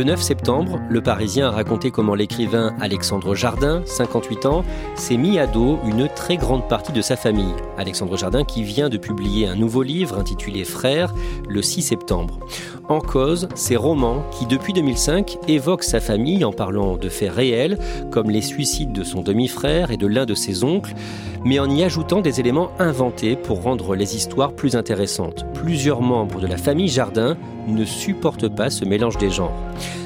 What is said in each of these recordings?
Le 9 septembre, Le Parisien a raconté comment l'écrivain Alexandre Jardin, 58 ans, s'est mis à dos une très grande partie de sa famille. Alexandre Jardin qui vient de publier un nouveau livre intitulé Frères le 6 septembre. En cause, ses romans qui, depuis 2005, évoquent sa famille en parlant de faits réels, comme les suicides de son demi-frère et de l'un de ses oncles, mais en y ajoutant des éléments inventés pour rendre les histoires plus intéressantes. Plusieurs membres de la famille Jardin ne supportent pas ce mélange des genres.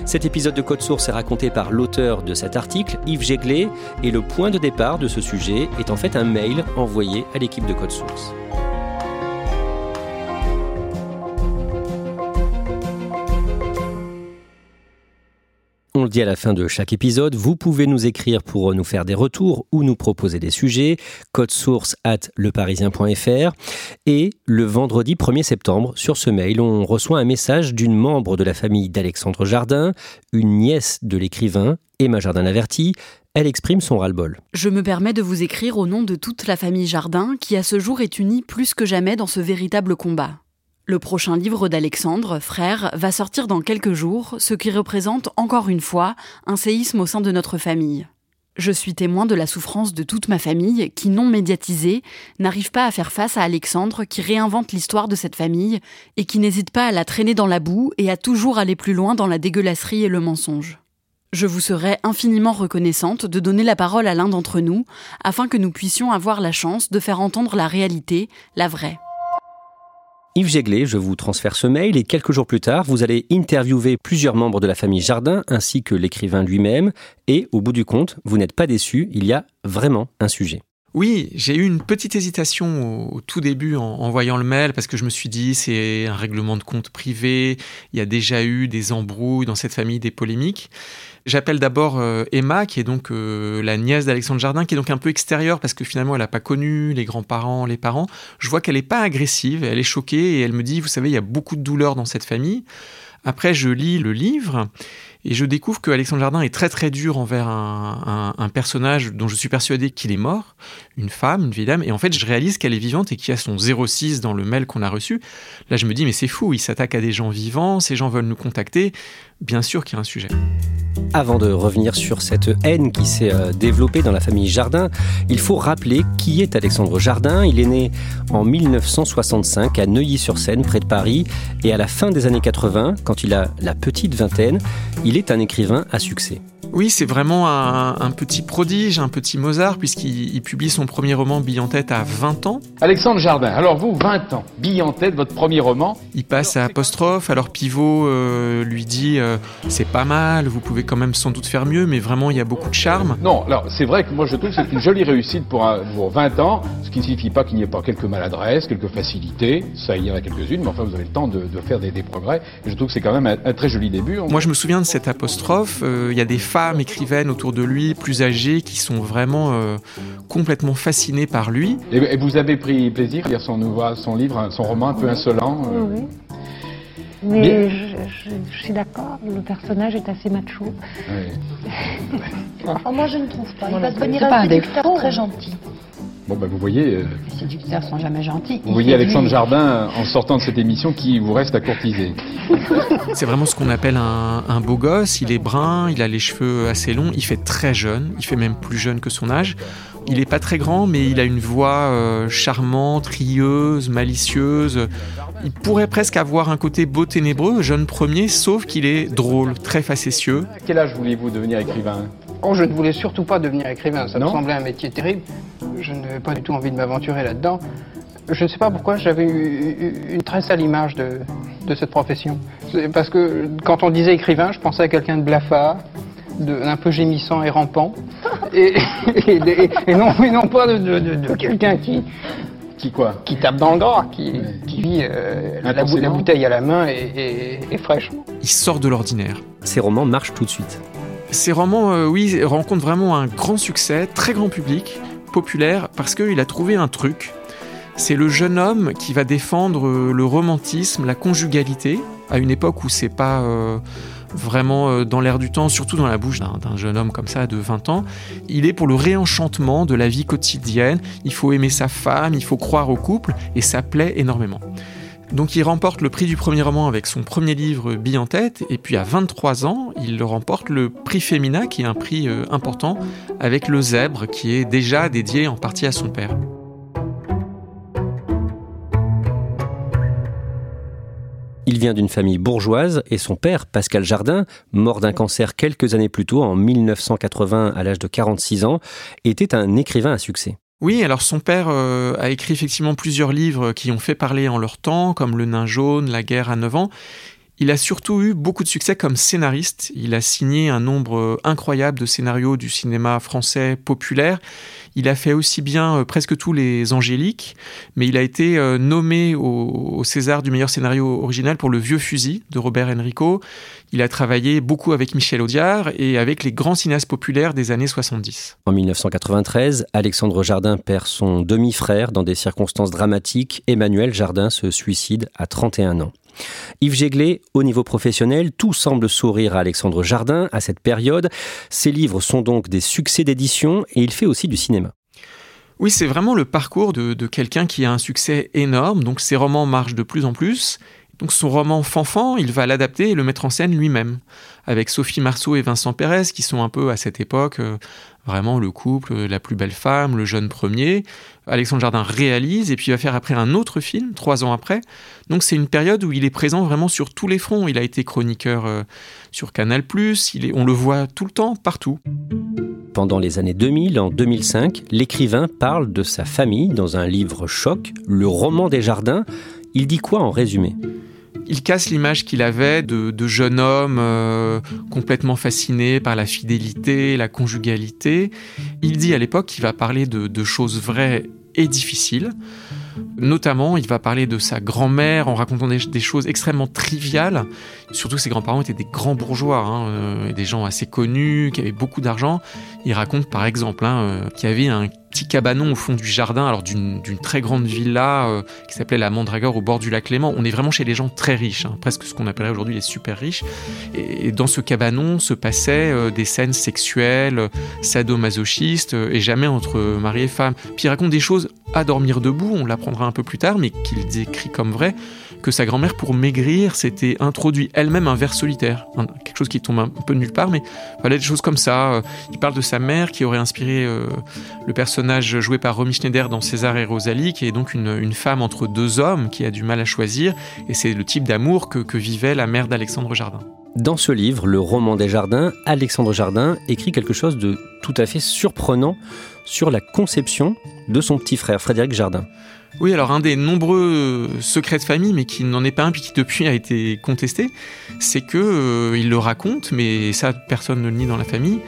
Cet épisode de Code Source est raconté par l'auteur de cet article, Yves Jéglet, et le point de départ de ce sujet est en fait un mail envoyé à l'équipe de Code Source. À la fin de chaque épisode, vous pouvez nous écrire pour nous faire des retours ou nous proposer des sujets, code source at leparisien.fr. Et le vendredi 1er septembre, sur ce mail, on reçoit un message d'une membre de la famille d'Alexandre Jardin, une nièce de l'écrivain, Emma Jardin-Averti. Elle exprime son ras-le-bol. Je me permets de vous écrire au nom de toute la famille Jardin qui à ce jour est unie plus que jamais dans ce véritable combat. Le prochain livre d'Alexandre, Frère, va sortir dans quelques jours, ce qui représente encore une fois un séisme au sein de notre famille. Je suis témoin de la souffrance de toute ma famille qui, non médiatisée, n'arrive pas à faire face à Alexandre qui réinvente l'histoire de cette famille et qui n'hésite pas à la traîner dans la boue et à toujours aller plus loin dans la dégueulasserie et le mensonge. Je vous serais infiniment reconnaissante de donner la parole à l'un d'entre nous afin que nous puissions avoir la chance de faire entendre la réalité, la vraie. Yves Jéglet, je vous transfère ce mail et quelques jours plus tard, vous allez interviewer plusieurs membres de la famille Jardin ainsi que l'écrivain lui-même et au bout du compte, vous n'êtes pas déçu, il y a vraiment un sujet. Oui, j'ai eu une petite hésitation au, au tout début en, en, voyant le mail parce que je me suis dit c'est un règlement de compte privé, il y a déjà eu des embrouilles dans cette famille, des polémiques. J'appelle d'abord euh, Emma, qui est donc euh, la nièce d'Alexandre Jardin, qui est donc un peu extérieure parce que finalement elle n'a pas connu les grands-parents, les parents. Je vois qu'elle n'est pas agressive, elle est choquée et elle me dit, vous savez, il y a beaucoup de douleur dans cette famille. Après, je lis le livre et je découvre que Alexandre Jardin est très très dur envers un, un, un personnage dont je suis persuadé qu'il est mort, une femme, une vieille dame, et en fait je réalise qu'elle est vivante et qu'il y a son 06 dans le mail qu'on a reçu. Là je me dis mais c'est fou, il s'attaque à des gens vivants, ces gens veulent nous contacter, bien sûr qu'il y a un sujet. Avant de revenir sur cette haine qui s'est euh, développée dans la famille Jardin, il faut rappeler qui est Alexandre Jardin. Il est né en 1965 à Neuilly-sur-Seine, près de Paris, et à la fin des années 80, quand il a la petite vingtaine, il est un écrivain à succès. Oui, c'est vraiment un, un, petit prodige, un petit Mozart, puisqu'il publie son premier roman Bille en tête à 20 ans. Alexandre Jardin, alors vous, 20 ans, Bille en tête, votre premier roman. Il passe à apostrophe, alors Pivot euh, lui dit euh, c'est pas mal, vous pouvez quand même sans doute faire mieux, mais vraiment il y a beaucoup de charme. Non, alors c'est vrai que moi je trouve que c'est une jolie réussite pour, un, pour 20 ans, ce qui ne signifie pas qu'il n'y ait pas quelques maladresses, quelques facilités, ça il y en a quelques-unes, mais enfin vous avez le temps de, de faire des, des, progrès. Et je trouve que c'est quand même un, un, très joli début. Moi je me souviens de cette apostrophe, euh, il y a des femmes écrivaines autour de lui, plus âgées, qui sont vraiment euh, complètement fascinées par lui. Et, et, vous avez pris plaisir à lire son, nouveau, son livre, son roman un peu insolent euh... Oui, oui. Mais je, je, je, suis d'accord, le personnage est assez macho. Oui. oh, moi je ne trouve pas. Il va devenir un lecteur très gentil. Bon, ben vous voyez. euh, Les séducteurs sont jamais gentils. vous voyez Alexandre Jardin, en sortant de cette émission, qui vous reste à courtiser. C'est vraiment ce qu'on appelle un, un beau gosse. Il est brun, il a les cheveux assez longs, il fait très jeune, il fait même plus jeune que son âge. Il n'est pas très grand, mais il a une voix euh, charmante, rieuse, malicieuse. Il pourrait presque avoir un côté beau ténébreux, jeune premier, sauf qu'il est drôle, très facétieux. À quel âge vouliez-vous devenir écrivain? Oh, je ne voulais surtout pas devenir écrivain. Ça Non me semblait un métier terrible. Je n'avais pas du tout envie de m'aventurer là-dedans. Je ne sais pas pourquoi j'avais eu une très sale image de, de cette profession. C'est Parce que quand on disait écrivain, je pensais à quelqu'un de blafard, de, un peu gémissant et rampant. Et, et- et- et non, et non pas de, de- de- de quelqu'un qui, Qui quoi qui tape dans le gras, qui, qui vit euh, la, bouteille à la main et, et- et fraîchement. Il sort de l'ordinaire. Ces romans marchent tout de suite. Ces romans, euh, oui, rencontrent vraiment un grand succès, très grand public, populaire, parce qu'il a trouvé un truc. C'est le jeune homme qui va défendre euh, le romantisme, la conjugalité, à une époque où c'est pas euh, vraiment euh, dans l'air du temps, surtout dans la bouche d'un d'un jeune homme comme ça de 20 ans. Il est pour le réenchantement de la vie quotidienne. Il faut aimer sa femme, il faut croire au couple, et ça plaît énormément. Donc il remporte le prix du premier roman avec son premier livre Bille en tête, et puis à 23 ans, il remporte le prix Femina, qui est un prix euh, important, avec le Zèbre, qui est déjà dédié en partie à son père. Il vient d'une famille bourgeoise et son père, Pascal Jardin, mort d'un cancer quelques années plus tôt, en 1980 à l'âge de 46 ans, était un écrivain à succès. Oui, alors son père euh, a écrit effectivement plusieurs livres qui ont fait parler en leur temps, comme Le Nain jaune, La guerre à 9 ans. Il a surtout eu beaucoup de succès comme scénariste. Il a signé un nombre euh, incroyable de scénarios du cinéma français populaire. Il a fait aussi bien euh, presque tous les Angéliques, mais il a été euh, nommé au, César du meilleur scénario original pour Le Vieux Fusil de Robert Enrico. Il a travaillé beaucoup avec Michel Audiard et avec les grands cinéastes populaires des années 70. En 1993, Alexandre Jardin perd son demi-frère dans des circonstances dramatiques. Emmanuel Jardin se suicide à 31 ans. Yves Jéglé, au niveau professionnel, tout semble sourire à Alexandre Jardin à cette période. Ses livres sont donc des succès d'édition et il fait aussi du cinéma. Oui, c'est vraiment le parcours de, de quelqu'un qui a un succès énorme. Donc ses romans marchent de plus en plus. Donc son roman Fanfan, il va l'adapter et le mettre en scène lui-même, avec Sophie Marceau et Vincent Pérez, qui sont un peu à cette époque euh, vraiment le couple, euh, la plus belle femme, le jeune premier. Alexandre Jardin réalise et puis va faire après un autre film, trois ans après. Donc c'est une période où il est présent vraiment sur tous les fronts. Il a été chroniqueur euh, sur Canal+, on le voit tout le temps, partout. Pendant les années 2000, en 2005, l'écrivain parle de sa famille dans un livre choc, Le roman des jardins. Il dit quoi en résumé? Il casse l'image qu'il avait de, jeune homme euh, complètement fasciné par la fidélité, la conjugalité. Il dit à l'époque qu'il va parler de, choses vraies et difficiles. Notamment, il va parler de sa grand-mère en racontant des, des, choses extrêmement triviales. Surtout, ses grands-parents étaient des grands bourgeois, hein, euh, des gens assez connus, qui avaient beaucoup d'argent. Il raconte par exemple hein, euh, qu'il y avait un petit cabanon au fond du jardin, alors d'une très grande villa euh, qui s'appelait la Mandragore au bord du lac Léman. On est vraiment chez les gens très riches, hein, presque ce qu'on appellerait aujourd'hui les super riches. Et, dans ce cabanon se passaient euh, des scènes sexuelles, sadomasochistes, et jamais entre mari et femme. Puis il raconte des choses à dormir debout, on l'apprendra un peu plus tard, mais qu'il décrit comme vrai, que sa grand-mère, pour maigrir, s'était introduit elle-même un verre solitaire. Quelque chose qui tombe un peu de nulle part, mais voilà des choses comme ça. Il parle de sa mère qui aurait inspiré euh, le personnage joué par Romy Schneider dans César et Rosalie, qui est donc une, femme entre deux hommes qui a du mal à choisir, et c'est le type d'amour que vivait la mère d'Alexandre Jardin. Dans ce livre, Le roman des jardins, Alexandre Jardin écrit quelque chose de tout à fait surprenant sur la conception de son petit frère, Frédéric Jardin. Oui, alors un des nombreux secrets de famille, mais qui n'en est pas un, puis qui depuis a été contesté, c'est que euh, il le raconte, mais ça personne ne le nie dans la famille,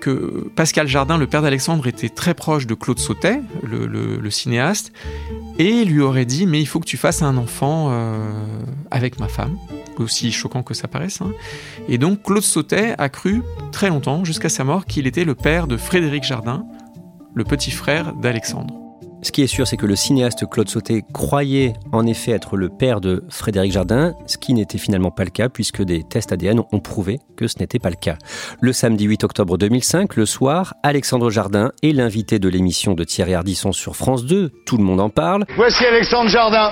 que Pascal Jardin, le père d'Alexandre, était très proche de Claude Sautet, le, cinéaste, et lui aurait dit mais il faut que tu fasses un enfant euh, avec ma femme, aussi choquant que ça paraisse. Hein. Et donc Claude Sautet a cru très longtemps, jusqu'à sa mort, qu'il était le père de Frédéric Jardin, le petit frère d'Alexandre. Ce qui est sûr, c'est que le cinéaste Claude Sauté croyait en effet être le père de Frédéric Jardin, ce qui n'était finalement pas le cas puisque des tests ADN ont prouvé que ce n'était pas le cas. Le samedi 8 octobre 2005, le soir, Alexandre Jardin est l'invité de l'émission de Thierry Ardisson sur France 2. Tout le monde en parle. Voici Alexandre Jardin.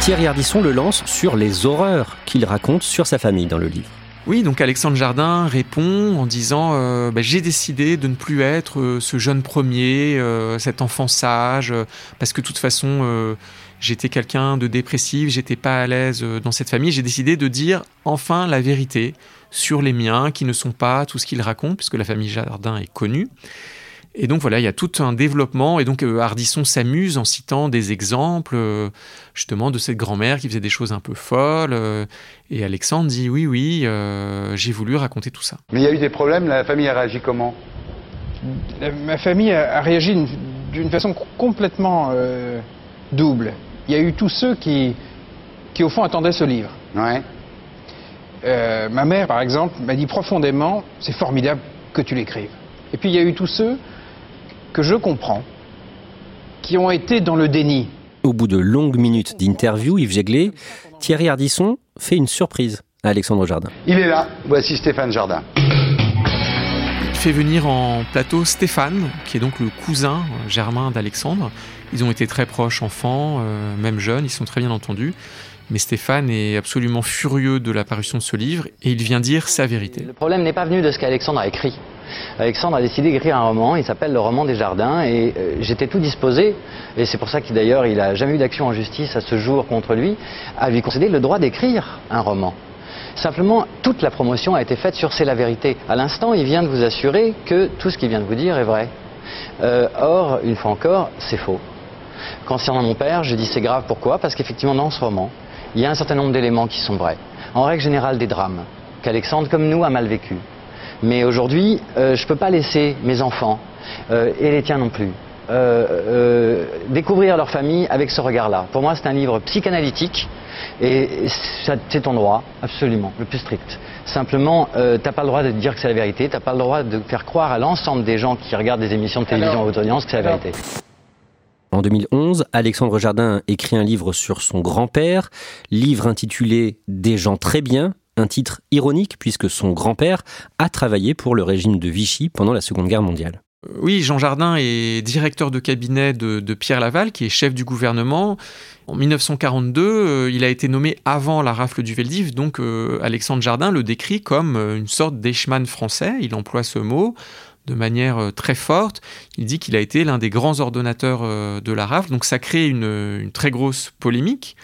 Thierry Ardisson le lance sur les horreurs qu'il raconte sur sa famille dans le livre. Oui, donc Alexandre Jardin répond en disant euh, bah, J'ai décidé de ne plus être euh, ce jeune premier, euh, cet enfant sage, parce que de toute façon, j'étais quelqu'un de dépressif, j'étais pas à l'aise dans cette famille. J'ai décidé de dire enfin la vérité sur les miens, qui ne sont pas tout ce qu'il raconte, puisque la famille Jardin est connue. Et donc voilà, il y a tout un développement. Et donc euh, Ardisson s'amuse en citant des exemples euh, justement de cette grand-mère qui faisait des choses un peu folles. Euh, et Alexandre dit oui, oui, j'ai voulu raconter tout ça. Mais il y a eu des problèmes, la famille a réagi comment? Ma famille a, réagi d'une façon complètement double. Il y a eu tous ceux qui, qui au fond attendaient ce livre. Ouais. ma mère, par exemple, m'a dit profondément, c'est formidable que tu l'écrives. Et puis il y a eu tous ceux que je comprends, qui ont été dans le déni. Au bout de longues minutes d'interview, Yves Jéglé, Thierry Ardisson fait une surprise à Alexandre Jardin. Il est là, voici Stéphane Jardin. Il fait venir en plateau Stéphane, qui est donc le cousin germain d'Alexandre. Ils ont été très proches enfants, euh, même jeunes, ils sont très bien entendus. Mais Stéphane est absolument furieux de l'apparition de ce livre et il vient dire sa vérité. Le problème n'est pas venu de ce qu'Alexandre a écrit. Alexandre a décidé d'écrire un roman, il s'appelle Le roman des jardins, et euh, j'étais tout disposé, et c'est pour ça qu'il d'ailleurs il n'a jamais eu d'action en justice à ce jour contre lui, à lui concéder le droit d'écrire un roman. Simplement, toute la promotion a été faite sur C'est la vérité. À l'instant, il vient de vous assurer que tout ce qu'il vient de vous dire est vrai. Euh, or, une fois encore, c'est faux. Concernant mon père, je dis c'est grave. Pourquoi? Parce qu'effectivement, dans ce roman, il y a un certain nombre d'éléments qui sont vrais. En règle générale, des drames qu'Alexandre, comme nous, a mal vécu. Mais aujourd'hui, euh, je ne peux pas laisser mes enfants, euh, et les tiens non plus, euh, découvrir leur famille avec ce regard-là. Pour moi, c'est un livre psychanalytique, et c'est ton droit, absolument, le plus strict. Simplement, tu n'as pas le droit de dire que c'est la vérité, tu n'as pas le droit de faire croire à l'ensemble des gens qui regardent des émissions de télévision à haute audience que c'est la vérité. En 2011, Alexandre Jardin écrit un livre sur son grand-père, livre intitulé Des gens très bien, un titre ironique puisque son grand-père a travaillé pour le régime de Vichy pendant la Seconde Guerre mondiale. Euh, oui, Jean Jardin est directeur de cabinet de, Pierre Laval, qui est chef du gouvernement. En 1942, euh, il a été nommé avant la rafle du Veldiv, donc euh, Alexandre Jardin le décrit comme une sorte d'Eichmann français, il emploie ce mot de manière très forte. Il dit qu'il a été l'un des grands ordonnateurs de la rafle, donc ça crée une très grosse polémique.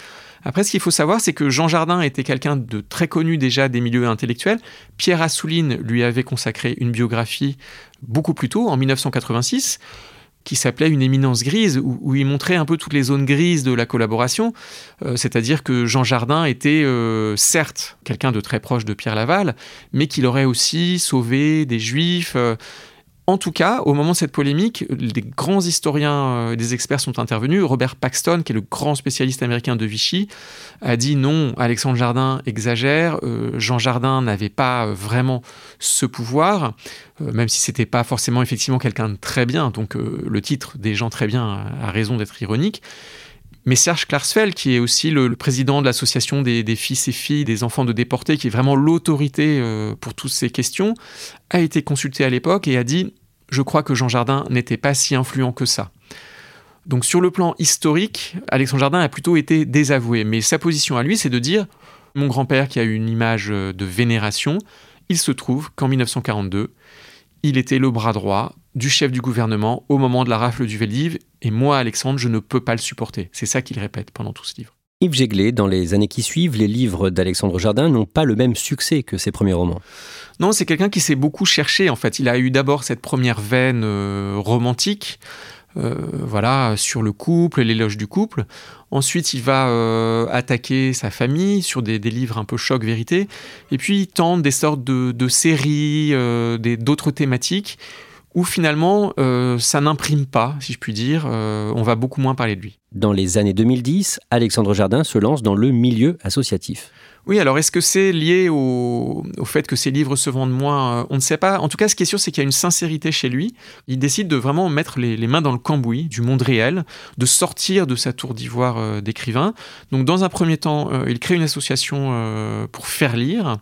Après, ce qu'il faut savoir, c'est que Jean Jardin était quelqu'un de très connu déjà des milieux intellectuels. Pierre Assouline lui avait consacré une biographie beaucoup plus tôt, en 1986 qui s'appelait Une éminence grise, où, il montrait un peu toutes les zones grises de la collaboration. Euh, c'est-à-dire que Jean Jardin était euh, certes quelqu'un de très proche de Pierre Laval, mais qu'il aurait aussi sauvé des juifs. Euh, en tout cas, au moment de cette polémique, les grands historiens euh, des experts sont intervenus. Robert Paxton, qui est le grand spécialiste américain de Vichy, a dit non, Alexandre Jardin exagère, euh, Jean Jardin n'avait pas euh, vraiment ce pouvoir, même si c'était pas forcément effectivement quelqu'un de très bien. Donc le titre des gens très bien a raison d'être ironique. Mais Serge Klarsfeld, qui est aussi le, président de l'association des, fils et filles des enfants de déportés, qui est vraiment l'autorité euh, pour toutes ces questions, a été consulté à l'époque et a dit Je crois que Jean Jardin n'était pas si influent que ça. Donc sur le plan historique, Alexandre Jardin a plutôt été désavoué. Mais sa position à lui, c'est de dire Mon grand-père, qui a eu une image de vénération, il se trouve qu'en 1942, il était le bras droit du chef du gouvernement au moment de la rafle du Veldiv, et moi, Alexandre, je ne peux pas le supporter. C'est ça qu'il répète pendant tout ce livre. Yves Jéglé, dans les années qui suivent, les livres d'Alexandre Jardin n'ont pas le même succès que ses premiers romans. Non, c'est quelqu'un qui s'est beaucoup cherché en fait. Il a eu d'abord cette première veine euh, romantique, euh, voilà, sur le couple, l'éloge du couple. Ensuite, il va euh, attaquer sa famille sur des, livres un peu choc vérité. Et puis, il tente des sortes de, séries, d'autres thématiques où finalement euh, ça n'imprime pas, si je puis dire, euh, on va beaucoup moins parler de lui. Dans les années 2010, Alexandre Jardin se lance dans le milieu associatif. Oui, alors est-ce que c'est lié au, fait que ses livres se vendent moins euh, On ne sait pas. En tout cas, ce qui est sûr, c'est qu'il y a une sincérité chez lui. Il décide de vraiment mettre les, mains dans le cambouis du monde réel, de sortir de sa tour d'ivoire d'écrivain. Donc, dans un premier temps, il crée une association pour faire lire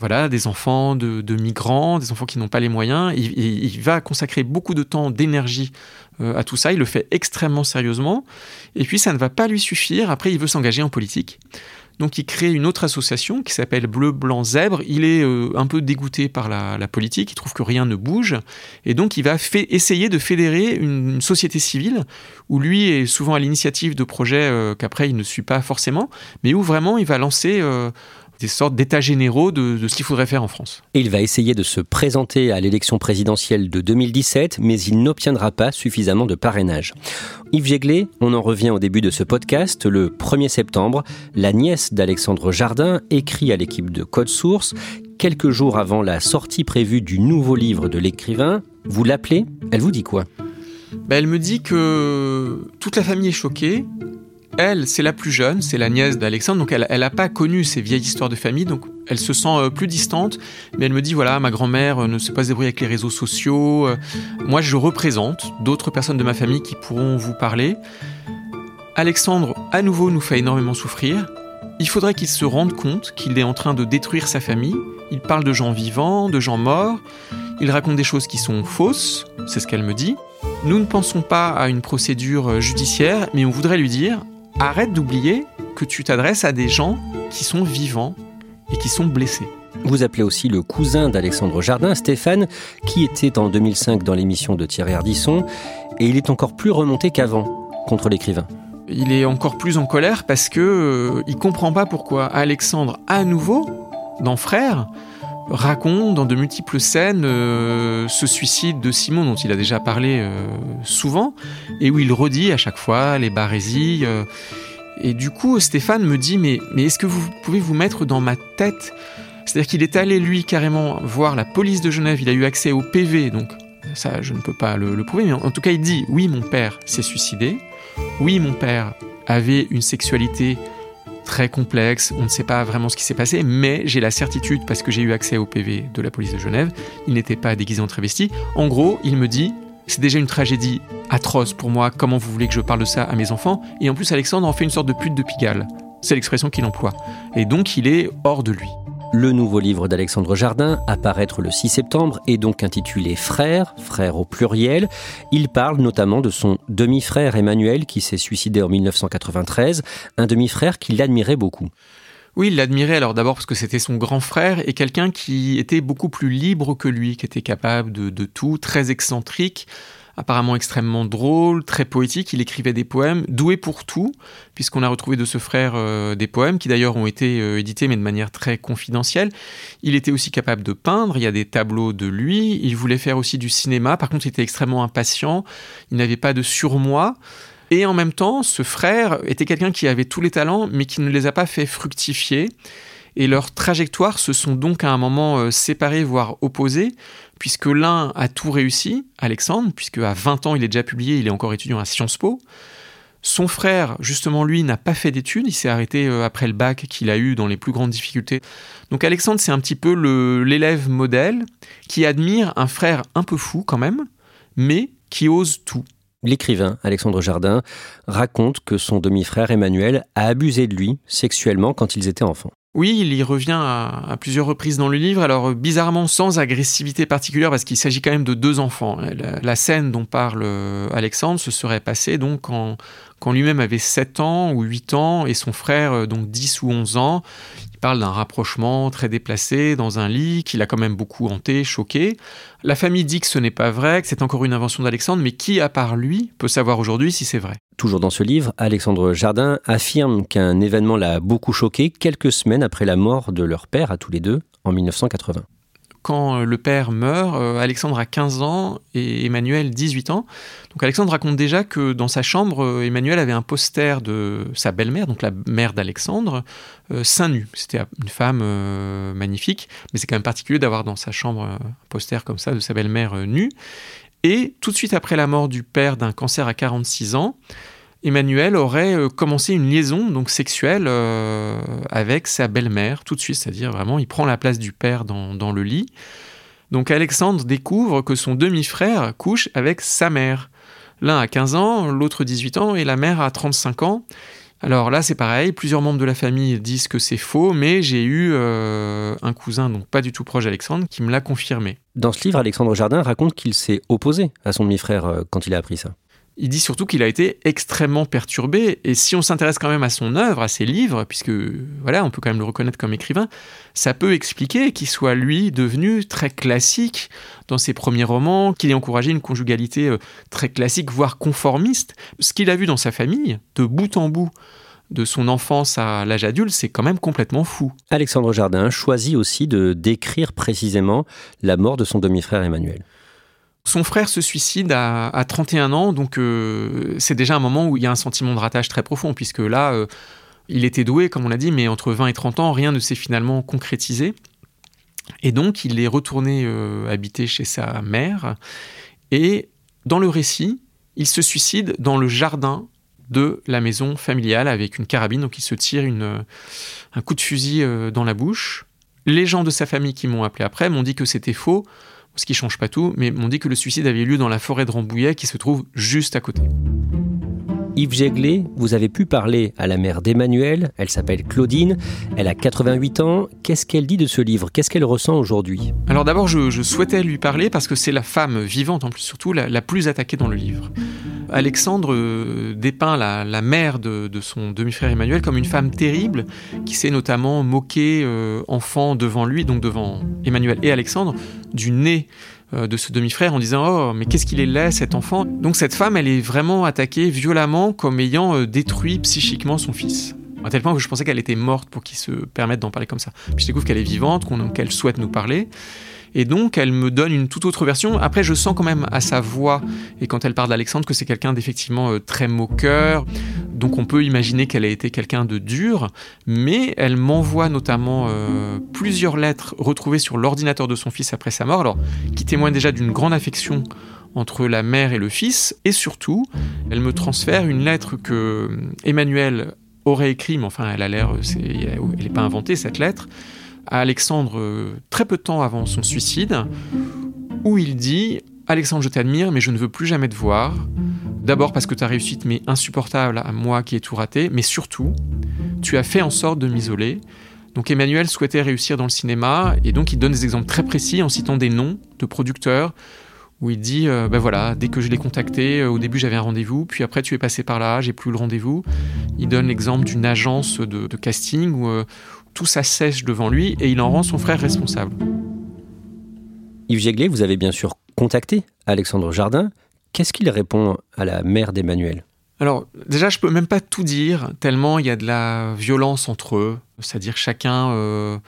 voilà, des enfants de, migrants, des enfants qui n'ont pas les moyens. Il, va consacrer beaucoup de temps, d'énergie euh, à tout ça. Il le fait extrêmement sérieusement. Et puis, ça ne va pas lui suffire. Après, il veut s'engager en politique. Donc il crée une autre association qui s'appelle Bleu, Blanc, Zèbre. Il est euh, un peu dégoûté par la, politique, il trouve que rien ne bouge. Et donc il va essayer de fédérer une, société civile où lui est souvent à l'initiative de projets euh, qu'après il ne suit pas forcément, mais où vraiment il va lancer des sortes d'états généraux de, ce qu'il faudrait faire en France. il va essayer de se présenter à l'élection présidentielle de 2017, mais il n'obtiendra pas suffisamment de parrainage. Yves Jéglet, on en revient au début de ce podcast. Le 1er septembre, la nièce d'Alexandre Jardin écrit à l'équipe de Code Source quelques jours avant la sortie prévue du nouveau livre de l'écrivain. Vous l'appelez? Elle vous dit quoi? Ben, Elle me dit que toute la famille est choquée, elle, c'est la plus jeune, c'est la nièce d'Alexandre, donc elle n'a pas connu ces vieilles histoires de famille, donc elle se sent euh, plus distante, mais elle me dit, voilà, ma grand-mère euh, ne sait pas se débrouiller avec les réseaux sociaux, euh, moi je représente d'autres personnes de ma famille qui pourront vous parler. Alexandre, à nouveau, nous fait énormément souffrir. Il faudrait qu'il se rende compte qu'il est en train de détruire sa famille. Il parle de gens vivants, de gens morts. Il raconte des choses qui sont fausses, c'est ce qu'elle me dit. Nous ne pensons pas à une procédure judiciaire, mais on voudrait lui dire arrête d'oublier que tu t'adresses à des gens qui sont vivants et qui sont blessés. Vous appelez aussi le cousin d'Alexandre Jardin, Stéphane, qui était en 2005 dans l'émission de Thierry Ardisson, et il est encore plus remonté qu'avant contre l'écrivain. Il est encore plus en colère parce que euh, il comprend pas pourquoi Alexandre, à nouveau, dans Frères, raconte dans de multiples scènes euh, ce suicide de Simon dont il a déjà parlé euh, souvent et où il redit à chaque fois les barésies. Euh. et du coup, Stéphane me dit mais, mais est-ce que vous pouvez vous mettre dans ma tête? C'est-à-dire qu'il est allé lui carrément voir la police de Genève, il a eu accès au PV, donc ça je ne peux pas le, le prouver, mais en tout cas il dit oui mon père s'est suicidé, oui mon père avait une sexualité très complexe, on ne sait pas vraiment ce qui s'est passé, mais j'ai la certitude, parce que j'ai eu accès au PV de la police de Genève, il n'était pas déguisé en travesti. En gros, il me dit, c'est déjà une tragédie atroce pour moi, comment vous voulez que je parle de ça à mes enfants? Et en plus, Alexandre en fait une sorte de pute de Pigalle. C'est l'expression qu'il emploie. Et donc, il est hors de lui. Le nouveau livre d'Alexandre Jardin, apparaître le 6 septembre, est donc intitulé Frère, frère au pluriel. Il parle notamment de son demi-frère Emmanuel qui s'est suicidé en 1993, un demi-frère qu'il admirait beaucoup. Oui, il l'admirait alors d'abord parce que c'était son grand frère et quelqu'un qui était beaucoup plus libre que lui, qui était capable de tout, très excentrique, apparemment extrêmement drôle, très poétique. Il écrivait des poèmes, doué pour tout, puisqu'on a retrouvé de ce frère euh, des poèmes qui d'ailleurs ont été euh, édités mais de manière très confidentielle. Il était aussi capable de peindre, il y a des tableaux de lui, il voulait faire aussi du cinéma, par contre il était extrêmement impatient, il n'avait pas de surmoi. Et en même temps, ce frère était quelqu'un qui avait tous les talents, mais qui ne les a pas fait fructifier. Et leurs trajectoires se sont donc à un moment euh, séparées, voire opposées, puisque l'un a tout réussi, Alexandre, puisque à 20 ans il est déjà publié, il est encore étudiant à Sciences Po. Son frère, justement, lui, n'a pas fait d'études, il s'est arrêté euh, après le bac qu'il a eu dans les plus grandes difficultés. Donc Alexandre, c'est un petit peu l'élève modèle qui admire un frère un peu fou quand même, mais qui ose tout. L'écrivain Alexandre Jardin raconte que son demi-frère Emmanuel a abusé de lui sexuellement quand ils étaient enfants. Oui, il y revient à, plusieurs reprises dans le livre, alors bizarrement sans agressivité particulière, parce qu'il s'agit quand même de deux enfants. La, scène dont parle euh, Alexandre se serait passée donc quand, quand lui-même avait 7 ans ou 8 ans et son frère euh, donc 10 ou 11 ans parle d'un rapprochement très déplacé dans un lit qu'il a quand même beaucoup hanté, choqué. La famille dit que ce n'est pas vrai, que c'est encore une invention d'Alexandre, mais qui, à part lui, peut savoir aujourd'hui si c'est vrai? Toujours dans ce livre, Alexandre Jardin affirme qu'un événement l'a beaucoup choqué quelques semaines après la mort de leur père à tous les deux en 1980. Quand le père meurt, Alexandre a 15 ans et Emmanuel 18 ans. Donc Alexandre raconte déjà que dans sa chambre, Emmanuel avait un poster de sa belle-mère, donc la mère d'Alexandre, seins nus. C'était une femme magnifique, mais c'est quand même particulier d'avoir dans sa chambre un poster comme ça de sa belle-mère nue. Et tout de suite après la mort du père d'un cancer à 46 ans, Emmanuel aurait euh, commencé une liaison donc sexuelle euh, avec sa belle-mère tout de suite, c'est-à-dire vraiment il prend la place du père dans, le lit. Donc Alexandre découvre que son demi-frère couche avec sa mère. L'un a 15 ans, l'autre 18 ans et la mère a 35 ans. Alors là c'est pareil, plusieurs membres de la famille disent que c'est faux, mais j'ai eu euh, un cousin, donc pas du tout proche d'Alexandre, qui me l'a confirmé. Dans ce livre, Alexandre Jardin raconte qu'il s'est opposé à son demi-frère quand il a appris ça. Il dit surtout qu'il a été extrêmement perturbé. Et si on s'intéresse quand même à son œuvre, à ses livres, puisque voilà, on peut quand même le reconnaître comme écrivain, ça peut expliquer qu'il soit lui devenu très classique dans ses premiers romans, qu'il ait encouragé une conjugalité euh, très classique, voire conformiste. Ce qu'il a vu dans sa famille, de bout en bout, de son enfance à l'âge adulte, c'est quand même complètement fou. Alexandre Jardin choisit aussi de décrire précisément la mort de son demi-frère Emmanuel. Son frère se suicide à, 31 ans, donc euh, c'est déjà un moment où il y a un sentiment de rattache très profond, puisque là, euh, il était doué, comme on l'a dit, mais entre 20 et 30 ans, rien ne s'est finalement concrétisé. Et donc, il est retourné euh, habiter chez sa mère, et dans le récit, il se suicide dans le jardin de la maison familiale avec une carabine, donc il se tire un coup de fusil dans la bouche. Les gens de sa famille qui m'ont appelé après m'ont dit que c'était faux, ce qui change pas tout, mais m'ont dit que le suicide avait lieu dans la forêt de Rambouillet qui se trouve juste à côté. Yves Jéglet, vous avez pu parler à la mère d'Emmanuel, elle s'appelle Claudine, elle a 88 ans, qu'est-ce qu'elle dit de ce livre? Qu'est-ce qu'elle ressent aujourd'hui? Alors d'abord je, souhaitais lui parler parce que c'est la femme vivante en plus surtout la, plus attaquée dans le livre. Alexandre euh, dépeint la, mère de, son demi-frère Emmanuel comme une femme terrible qui s'est notamment moquée euh, enfant devant lui, donc devant Emmanuel et Alexandre, du nez de ce demi-frère en disant Oh, mais qu'est-ce qu'il est laid cet enfant? Donc cette femme, elle est vraiment attaquée violemment comme ayant euh, détruit psychiquement son fils. À tel point que je pensais qu'elle était morte pour qu'il se permette d'en parler comme ça. Puis je découvre qu'elle est vivante, qu'elle souhaite nous parler. Et donc, elle me donne une toute autre version. Après, je sens quand même à sa voix, et quand elle parle d'Alexandre, que c'est quelqu'un d'effectivement euh, très moqueur. Donc, on peut imaginer qu'elle a été quelqu'un de dur. Mais elle m'envoie notamment euh, plusieurs lettres retrouvées sur l'ordinateur de son fils après sa mort, alors qui témoignent déjà d'une grande affection entre la mère et le fils. Et surtout, elle me transfère une lettre que euh, Emmanuel aurait écrite, mais enfin, elle a l'air, elle n'est pas inventée cette lettre à Alexandre euh, très peu de temps avant son suicide, où il dit Alexandre, je t'admire, mais je ne veux plus jamais te voir. D'abord parce que ta réussite m'est insupportable à moi qui ai tout raté, mais surtout, tu as fait en sorte de m'isoler. Donc Emmanuel souhaitait réussir dans le cinéma, et donc il donne des exemples très précis en citant des noms de producteurs, où il dit, euh, ben voilà, dès que je l'ai contacté, euh, au début j'avais un rendez-vous, puis après tu es passé par là, j'ai plus le rendez-vous. Il donne l'exemple d'une agence de, casting où, tout s'assèche devant lui et il en rend son frère responsable. Yves Jéglet, vous avez bien sûr contacté Alexandre Jardin. Qu'est-ce qu'il répond à la mère d'Emmanuel? Alors déjà, je peux même pas tout dire, tellement il y a de la violence entre eux, c'est-à-dire chacun euh,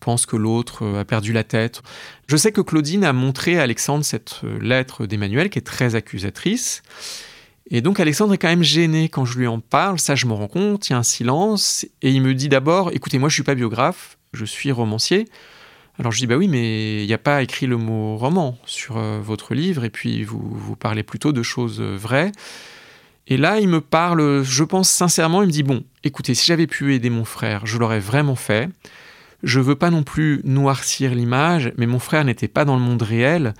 pense que l'autre euh, a perdu la tête. Je sais que Claudine a montré à Alexandre cette euh, lettre d'Emmanuel qui est très accusatrice, et donc Alexandre est quand même gêné quand je lui en parle, ça je me rends compte, il y a un silence, et il me dit d'abord, écoutez, moi je suis pas biographe, je suis romancier. Alors je dis, bah oui, mais il n'y a pas écrit le mot roman sur euh, votre livre, et puis vous, vous parlez plutôt de choses euh, vraies. Et là, il me parle, je pense sincèrement, il me dit, bon, écoutez, si j'avais pu aider mon frère, je l'aurais vraiment fait. Je veux pas non plus noircir l'image, mais mon frère n'était pas dans le monde réel.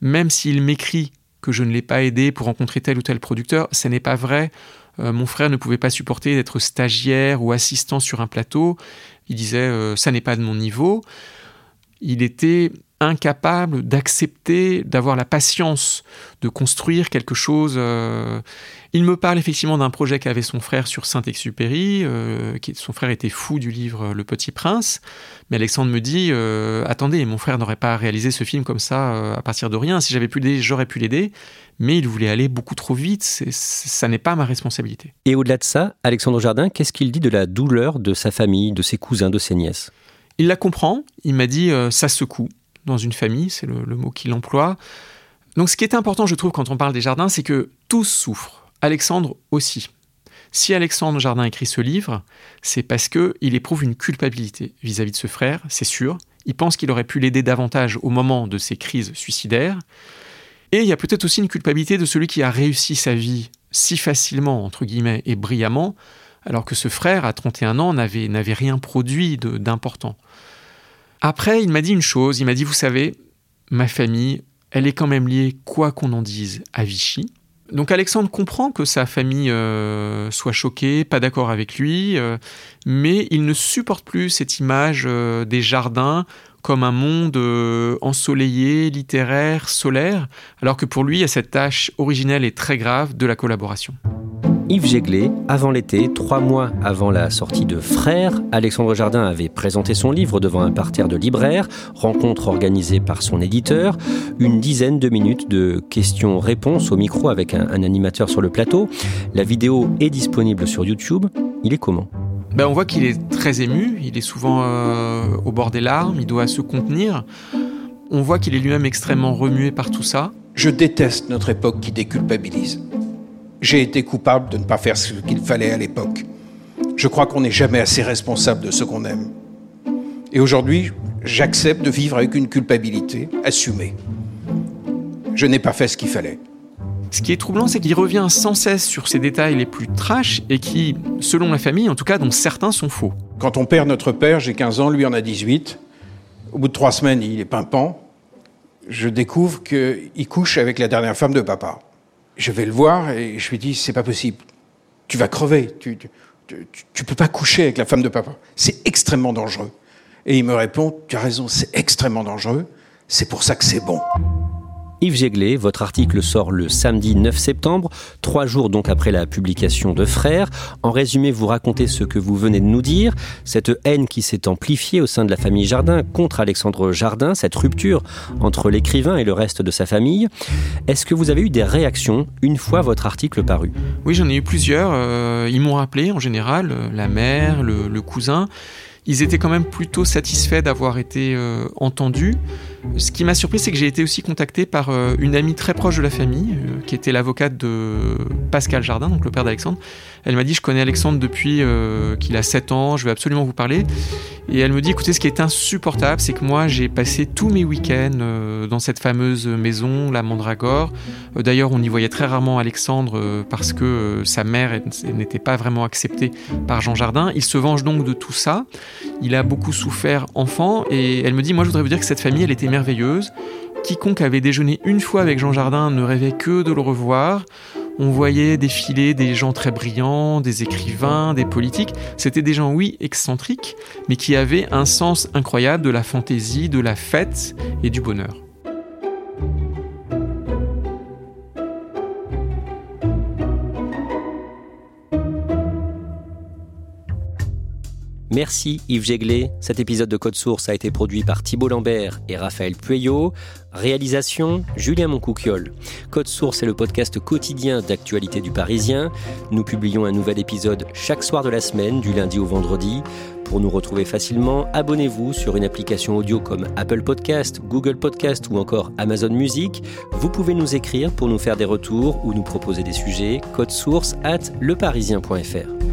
Même s'il m'écrit que je ne l'ai pas aidé pour rencontrer tel ou tel producteur. Ce n'est pas vrai. Euh, mon frère ne pouvait pas supporter d'être stagiaire ou assistant sur un plateau. Il disait euh, ça n'est pas de mon niveau. Il était incapable d'accepter, d'avoir la patience de construire quelque chose. Euh, il me parle effectivement d'un projet qu'avait son frère sur Saint-Exupéry. Euh, son frère était fou du livre Le Petit Prince. Mais Alexandre me dit euh, Attendez, mon frère n'aurait pas réalisé ce film comme ça à partir de rien. Si j'avais pu l'aider, j'aurais pu l'aider. Mais il voulait aller beaucoup trop vite. ça n'est pas ma responsabilité. Et au-delà de ça, Alexandre Jardin, qu'est-ce qu'il dit de la douleur de sa famille, de ses cousins, de ses nièces? Il la comprend. Il m'a dit Ça secoue dans une famille, c'est le, mot qu'il emploie. Donc ce qui est important, je trouve, quand on parle des jardins, c'est que tous souffrent. Alexandre aussi. Si Alexandre Jardin écrit ce livre, c'est parce qu'il éprouve une culpabilité vis-à-vis de ce frère, c'est sûr. Il pense qu'il aurait pu l'aider davantage au moment de ses crises suicidaires. Et il y a peut-être aussi une culpabilité de celui qui a réussi sa vie si facilement, entre guillemets, et brillamment, alors que ce frère, à 31 ans, n'avait rien produit d'important. Après, il m'a dit une chose, il m'a dit, vous savez, ma famille, elle est quand même liée, quoi qu'on en dise, à Vichy. Donc Alexandre comprend que sa famille euh, soit choquée, pas d'accord avec lui, euh, mais il ne supporte plus cette image euh, des jardins comme un monde ensoleillé, littéraire, solaire, alors que pour lui, il y a cette tâche originelle et très grave de la collaboration. Yves Jéglé, avant l'été, trois mois avant la sortie de Frères, Alexandre Jardin avait présenté son livre devant un parterre de libraires, rencontre organisée par son éditeur, une dizaine de minutes de questions-réponses au micro avec un, animateur sur le plateau. La vidéo est disponible sur YouTube. Il est comment? Ben, On voit qu'il est très ému, il est souvent euh, au bord des larmes, il doit se contenir. On voit qu'il est lui-même extrêmement remué par tout ça. Je déteste notre époque qui déculpabilise. J'ai été coupable de ne pas faire ce qu'il fallait à l'époque. Je crois qu'on n'est jamais assez responsable de ce qu'on aime. Et aujourd'hui, j'accepte de vivre avec une culpabilité assumée. Je n'ai pas fait ce qu'il fallait. Ce qui est troublant, c'est qu'il revient sans cesse sur ces détails les plus trash et qui, selon la famille en tout cas, dont certains sont faux. Quand on perd notre père, j'ai 15 ans, lui en a 18. Au bout de trois semaines, il est pimpant. Je découvre qu'il couche avec la dernière femme de papa je vais le voir et je lui dis c'est pas possible. Tu vas crever. Tu, tu, peux pas coucher avec la femme de papa. C'est extrêmement dangereux. Et il me répond tu as raison, c'est extrêmement dangereux. C'est pour ça que c'est bon. Yves Jéglé, votre article sort le samedi 9 septembre, trois jours donc après la publication de Frères. En résumé, vous racontez ce que vous venez de nous dire, cette haine qui s'est amplifiée au sein de la famille Jardin contre Alexandre Jardin, cette rupture entre l'écrivain et le reste de sa famille. Est-ce que vous avez eu des réactions une fois votre article paru? Oui, j'en ai eu plusieurs. Euh, ils m'ont rappelé en général, euh, la mère, le cousin ils étaient quand même plutôt satisfaits d'avoir été euh, entendus. Ce qui m'a surpris, c'est que j'ai été aussi contacté par euh, une amie très proche de la famille, euh, qui était l'avocate de Pascal Jardin, donc le père d'Alexandre. Elle m'a dit, je connais Alexandre depuis qu'il a 7 ans, je vais absolument vous parler. Et elle me dit, écoutez, ce qui est insupportable, c'est que moi, j'ai passé tous mes week-ends dans cette fameuse maison, la Mandragore. D'ailleurs, on y voyait très rarement Alexandre parce que sa mère n'était pas vraiment acceptée par Jean Jardin. Il se venge donc de tout ça. Il a beaucoup souffert enfant et elle me dit, moi je voudrais vous dire que cette famille, elle merveilleuse. Quiconque avait déjeuné une fois avec Jean Jardin ne rêvait que de le revoir. On voyait défiler des gens très brillants, des écrivains, des politiques. C'était des gens, oui, excentriques, mais qui avaient un sens incroyable de la fantaisie, de la fête et du bonheur. Merci Yves Jéglé. Cet épisode de Code Source a été produit par Thibault Lambert et Raphaël Pueyo. Réalisation Julien Moncouquiol. Code Source est le podcast quotidien d'actualité du Parisien. Nous publions un nouvel épisode chaque soir de la semaine, du lundi au vendredi. Pour nous retrouver facilement, abonnez-vous sur une application audio comme Apple Podcast, Google Podcast ou encore Amazon Music. Vous pouvez nous écrire pour nous faire des retours ou nous proposer des sujets. Code source at leparisien.fr.